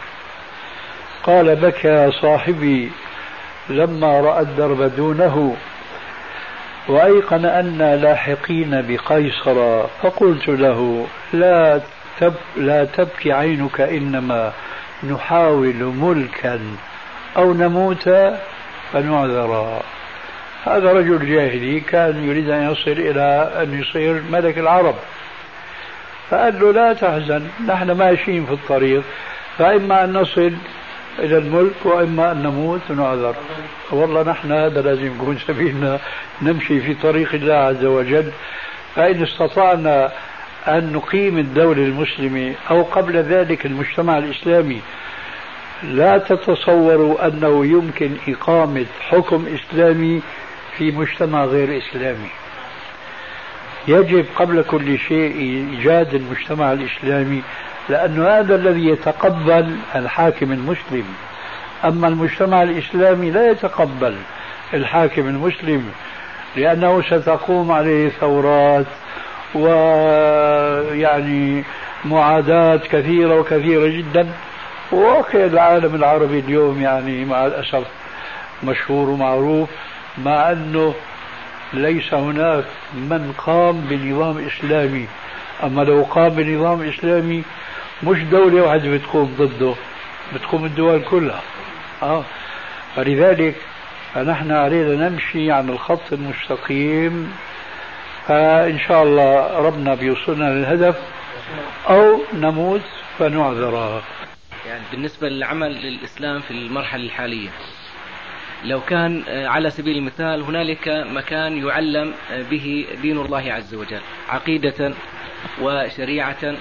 قال بكى صاحبي لما رأى الدرب دونه وأيقن أن لاحقين بقيصر فقلت له لا تب لا تبكي عينك إنما نحاول ملكا أو نموت فنعذرا هذا رجل جاهلي كان يريد أن يصل إلى أن يصير ملك العرب. فقال له لا تحزن نحن ماشيين في الطريق فإما أن نصل إلى الملك وإما أن نموت ونعذر. والله نحن هذا لازم يكون سبيلنا نمشي في طريق الله عز وجل. فإن استطعنا أن نقيم الدولة المسلمة أو قبل ذلك المجتمع الإسلامي لا تتصوروا أنه يمكن إقامة حكم إسلامي في مجتمع غير إسلامي. يجب قبل كل شيء إيجاد المجتمع الإسلامي لأن هذا الذي يتقبل الحاكم المسلم. أما المجتمع الإسلامي لا يتقبل الحاكم المسلم لأنه ستقوم عليه ثورات ويعني معاداة كثيرة وكثيرة جدا. وواقع العالم العربي اليوم يعني مع الأسف مشهور ومعروف مع أنه ليس هناك من قام بنظام إسلامي. أما لو قام بنظام إسلامي مش دولة واحدة بتقوم ضده بتقوم الدول كلها. آه. فلذلك فنحن علينا نمشي عن الخط المستقيم. فإن شاء الله ربنا بيوصلنا للهدف أو نموت فنعذر يعني بالنسبة للعمل للإسلام في المرحلة الحالية. لو كان آه، على سبيل المثال هنالك مكان يعلم آه، به دين الله عز وجل عقيدة وشريعة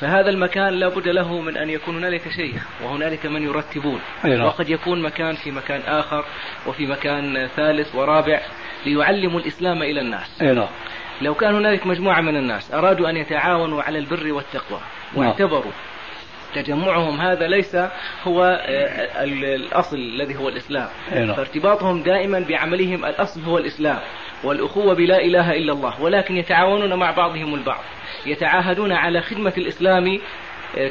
فهذا المكان لا بد له من أن يكون هنالك شيخ وهنالك من يرتبون نعم. وقد يكون مكان في مكان آخر وفي مكان ثالث ورابع ليعلموا الإسلام إلى الناس نعم. لو كان هنالك مجموعة من الناس أرادوا أن يتعاونوا على البر والتقوى نعم. واعتبروا تجمعهم هذا ليس هو آه، الأصل الذي هو الإسلام. فارتباطهم دائما بعملهم الأصل هو الإسلام. والأخوة بلا إله إلا الله. ولكن يتعاونون مع بعضهم البعض. يتعاهدون على خدمة الإسلام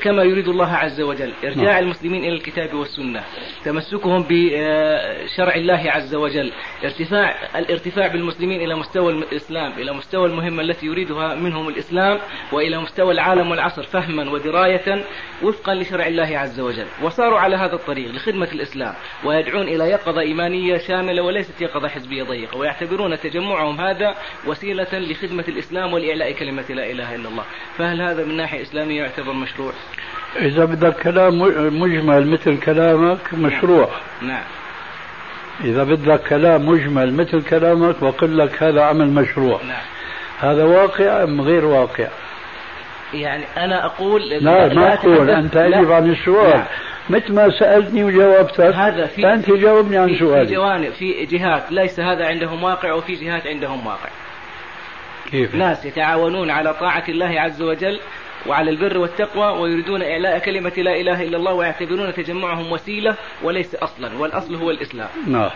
كما يريد الله عز وجل إرجاع نعم. المسلمين إلى الكتاب والسنة تمسكهم بشرع الله عز وجل ارتفاع الارتفاع بالمسلمين إلى مستوى الإسلام إلى مستوى المهمة التي يريدها منهم الإسلام وإلى مستوى العالم والعصر فهما ودراية وفقا لشرع الله عز وجل وصاروا على هذا الطريق لخدمة الإسلام ويدعون إلى يقظة إيمانية شاملة وليست يقظة حزبية ضيقة ويعتبرون تجمعهم هذا وسيلة لخدمة الإسلام ولإعلاء كلمة لا إله إلا الله فهل هذا من ناحية إسلامية يعتبر مشروع؟ إذا بدك كلام مجمل مثل كلامك مشروع. نعم. إذا بدك كلام مجمل مثل كلامك بقول لك هذا عمل مشروع. نعم. هذا واقع أم غير واقع؟ يعني أنا أقول لا, لا ما أقول. أنت أجيب عن السؤال. نعم. مثل ما سألتني وجاوبتك هذا في فأنت جاوبني عن سؤالي في جوانب في جهات. ليس هذا عندهم واقع وفي جهات عندهم واقع. كيف؟ ناس يتعاونون على طاعة الله عز وجل وعلى البر والتقوى ويريدون إعلاء كلمة لا إله إلا الله ويعتبرون تجمعهم وسيلة وليس أصلا والأصل هو الإسلام. نعم.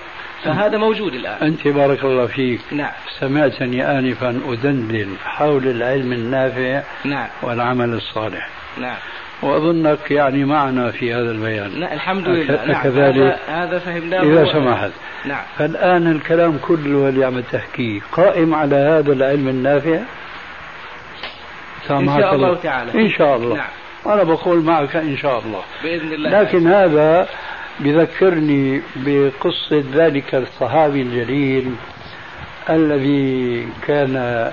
فهذا موجود الآن. أنت بارك الله فيك. نعم. سمعتني آنفا أدندن حول العلم النافع نعم. والعمل الصالح. نعم. وأظنك يعني معنا في هذا البيان. لا الحمد لله. نعم كذلك هذا, هذا فهمناه إذا سمحت. نعم. فالآن الكلام كله اللي عم تحكيه قائم على هذا العلم النافع؟ إن شاء الله تعالى. إن شاء الله. نعم. أنا بقول معك إن شاء الله. بإذن الله لكن هذا بذكرني بقصة ذلك الصحابي الجليل الذي كان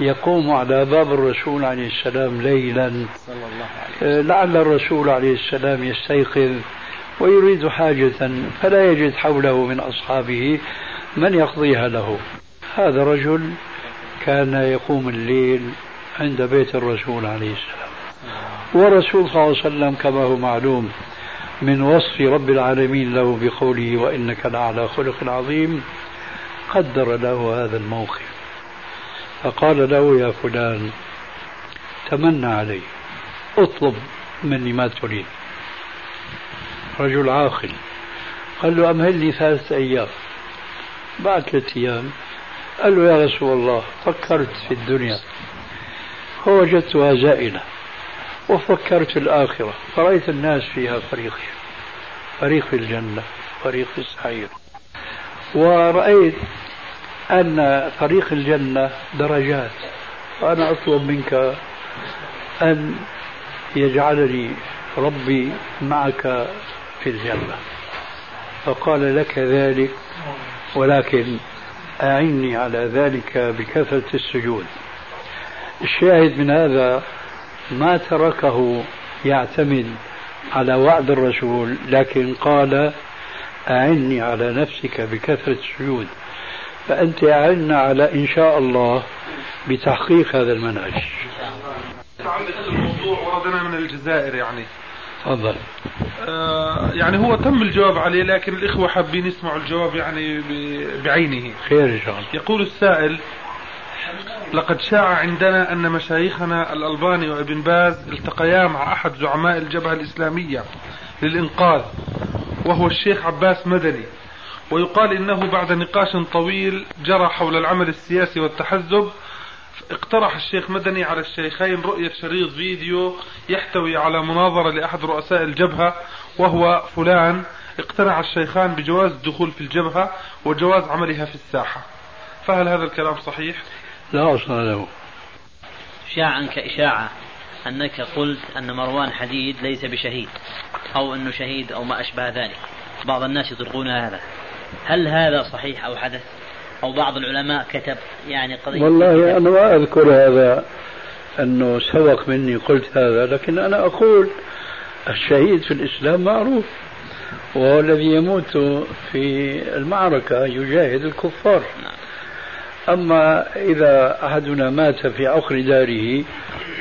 يقوم على باب الرسول عليه السلام ليلا. صلى الله عليه وسلم. لعل الرسول عليه السلام يستيقظ ويريد حاجة فلا يجد حوله من أصحابه من يقضيها له. هذا رجل كان يقوم الليل عند بيت الرسول عليه السلام. والرسول صلى الله عليه وسلم كما هو معلوم من وصف رب العالمين له بقوله وإنك لعلى خلق عظيم قدر له هذا الموقف. فقال له يا فلان تمنى علي اطلب مني ما تريد. رجل عاقل قال له أمهلني ثلاثة أيام. بعد ثلاثة أيام قال له يا رسول الله فكرت في الدنيا. فوجدتها زائلة وفكرت في الآخرة. فرأيت الناس فيها فريقين فريق في الجنة فريق في السعير. ورأيت أن طريق الجنة درجات وأنا أطلب منك أن يجعلني ربي معك في الجنة. فقال لك ذلك ولكن أعني على ذلك بكثرة السجود. الشاهد من هذا ما تركه يعتمد على وعد الرسول لكن قال أعني على نفسك بكثرة السجود فأنت أعنا على إن شاء الله بتحقيق هذا المنهج. متعلق الموضوع وردنا من الجزائر يعني. تفضل. آه يعني هو تم الجواب عليه لكن الإخوة حابين يسمعوا الجواب يعني بعينه. خير إن شاء الله. يقول السائل لقد شاع عندنا أن مشايخنا الألباني وابن باز التقيا مع أحد زعماء الجبهة الإسلامية للإنقاذ وهو الشيخ عباس مدني ويقال إنه بعد نقاش طويل جرى حول العمل السياسي والتحزب. اقترح الشيخ مدني على الشيخين رؤية شريط فيديو يحتوي على مناظرة لأحد رؤساء الجبهة وهو فلان. اقتنع الشيخان بجواز الدخول في الجبهة وجواز عملها في الساحة. فهل هذا الكلام صحيح؟ لا أصل له. شاع عنك إشاعة أنك قلت أن مروان حديد ليس بشهيد أو أنه شهيد أو ما أشبه ذلك. بعض الناس يطلقون هذا. هل هذا صحيح أو حدث؟ أو بعض العلماء كتب يعني قضية والله أنا ما أذكر هذا أنه سبق مني قلت هذا لكن أنا أقول الشهيد في الإسلام معروف وهو الذي يموت في المعركة يجاهد الكفار. أما إذا أحدنا مات في عقر داره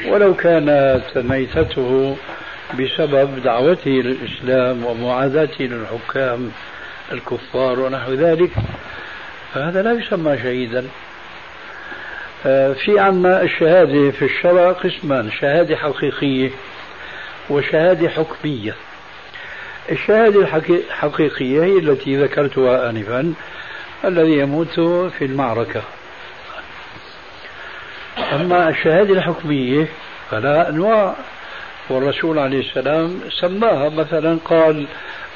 ولو كانت ميتته بسبب دعوته للإسلام ومعاداته للحكام الكفار ونحو ذلك فهذا لا يسمى شهيدا. آه، في عنا الشهادة في الشرع قسمان شهادة حقيقية وشهادة حكمية. الشهادة الحقيقية هي التي ذكرتها آنفا الذي يموت في المعركة. أما الشهادة الحكمية فلا أنواع. والرسول عليه السلام سماها مثلا قال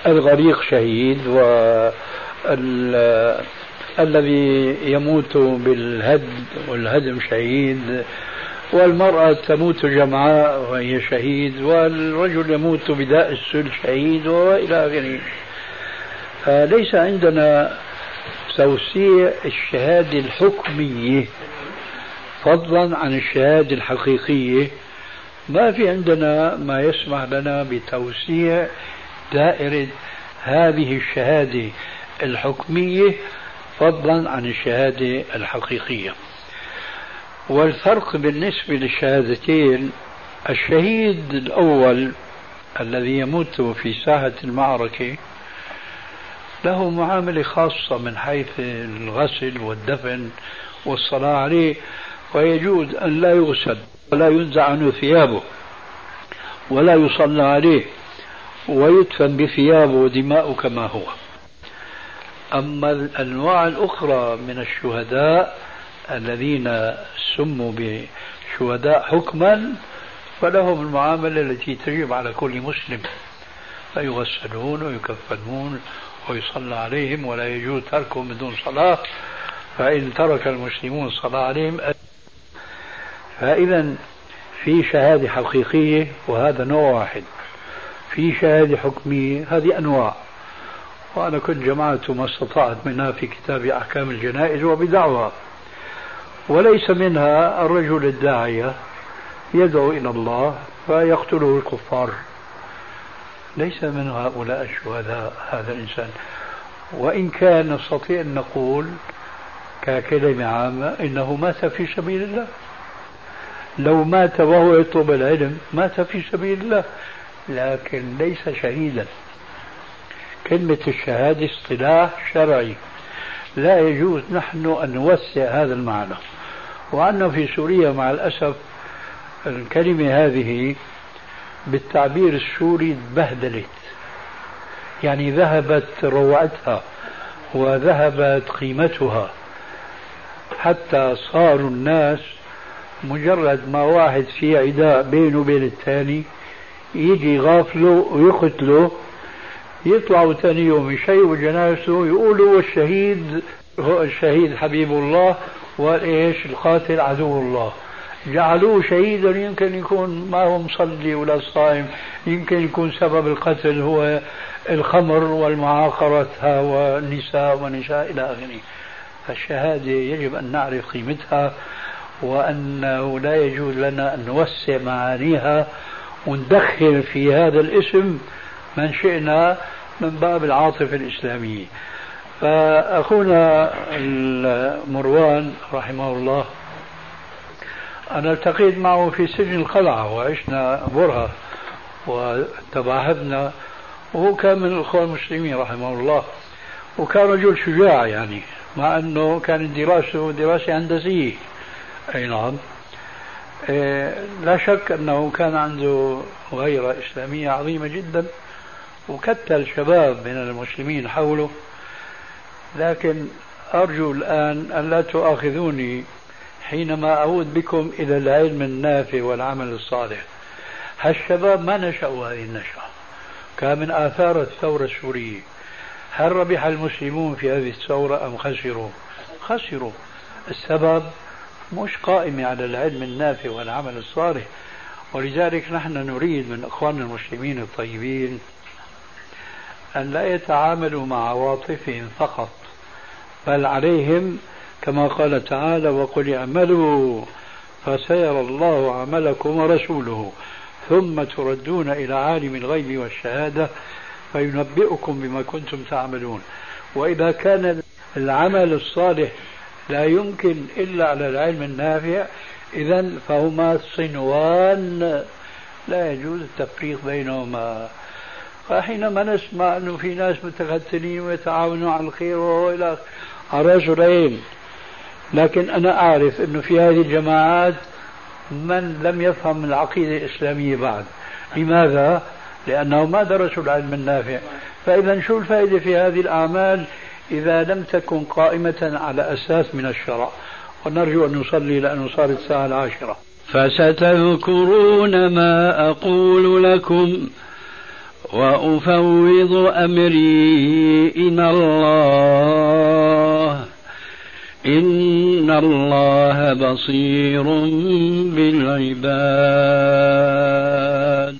الغريق شهيد و الذي يموت بالهد والهدم شهيد والمرأة تموت جمعاء وهي شهيد والرجل يموت بداء السل شهيد وإلى آخره. فليس عندنا توسيع الشهادة الحكمية. فضلا عن الشهادة الحقيقية. ما في عندنا ما يسمح لنا بتوسيع دائرة هذه الشهادة الحكمية فضلا عن الشهادة الحقيقية. والفرق بالنسبة للشهادتين الشهيد الأول الذي يموت في ساحة المعركة له معاملة خاصة من حيث الغسل والدفن والصلاة عليه ويجوز أن لا يغسل ولا ينزع عنه ثيابه ولا يصلى عليه ويدفن بثيابه ودماءه كما هو. أما الأنواع الأخرى من الشهداء الذين سموا بشهداء حكما فلهم المعاملة التي تجب على كل مسلم فيغسلون ويكفنون ويصلى عليهم ولا يجوز تركهم بدون صلاة فإن ترك المسلمون الصلاة عليهم فإذا في شهادة حقيقية وهذا نوع واحد. في شهادة حكمية هذه أنواع. وأنا كنت جمعت ما استطعت منها في كتاب أحكام الجنائز وبدعوها وليس منها الرجل الداعية يدعو إلى الله فيقتله الكفار. ليس من هؤلاء الشهداء هذا الإنسان. وإن كان نستطيع أن نقول ككلمة عامة إنه مات في سبيل الله. لو مات وهو يطلب العلم مات في سبيل الله لكن ليس شهيدا. كلمة الشهادة اصطلاح شرعي. لا يجوز نحن أن نوسع هذا المعنى. وعندنا في سوريا مع الأسف الكلمة هذه بالتعبير السوري تبهدلت يعني ذهبت روعتها وذهبت قيمتها. حتى صاروا الناس مجرد ما واحد في عداء بينه وبين الثاني يجي يغافله ويقتله يطلعوا ثاني يوم يشيعوا جنازته يقولوا الشهيد هو الشهيد حبيب الله وإيش؟ القاتل عدو الله. جعلوه شهيدا يمكن يكون ما هو مصلي ولا صائم يمكن يكون سبب القتل هو الخمر والمعاقرة والنساء ونساء إلى آخره. فالشهادة يجب أن نعرف قيمتها وأنه لا يجوز لنا أن نوسع معانيها وندخل في هذا الاسم من شئنا من باب العاطفة الإسلامية. فأخونا مروان رحمه الله أنا التقيت معه في سجن القلعة وعشنا برهة وتباهدنا. وهو كان من الأخوة المسلمين رحمه الله. وكان رجل شجاع يعني مع أنه كانت دراسته دراسة هندسية. أي نعم. إيه لا شك أنه كان عنده غيرة إسلامية عظيمة جدا وكتل شباب من المسلمين حوله. لكن أرجو الآن أن لا تؤاخذوني حينما أعود بكم إلى العلم النافع والعمل الصالح. هالشباب ما نشأوا هذه النشأة. كان من آثار الثورة السورية. هل ربح المسلمون في هذه الثورة أم خسروا؟ خسروا. السبب مش قائمة على العلم النافع والعمل الصالح. ولذلك نحن نريد من إخواننا المسلمين الطيبين أن لا يتعاملوا مع عواطفهم فقط بل عليهم كما قال تعالى وقل اعملوا فسيرى الله عملكم ورسوله ثم تردون إلى عالم الغيب والشهادة فينبئكم بما كنتم تعملون. وإذا كان العمل الصالح لا يمكن إلا على العلم النافع إذا فهما صنوان لا يجوز التفريق بينهما. فحينما نسمع أنه في ناس متختلين ويتعاونوا على الخير وإلى رجلين لكن أنا أعرف أنه في هذه الجماعات من لم يفهم العقيدة الإسلامية بعد. لماذا؟ لأنه ما درسوا العلم النافع. فإذا شو الفائدة في هذه الأعمال إذا لم تكن قائمة على أساس من الشرع؟ ونرجو أن نصلي لأنه صارت الساعة العاشرة. فستذكرون ما أقول لكم وأفوض أمري إلى الله. إن الله بصير بالعباد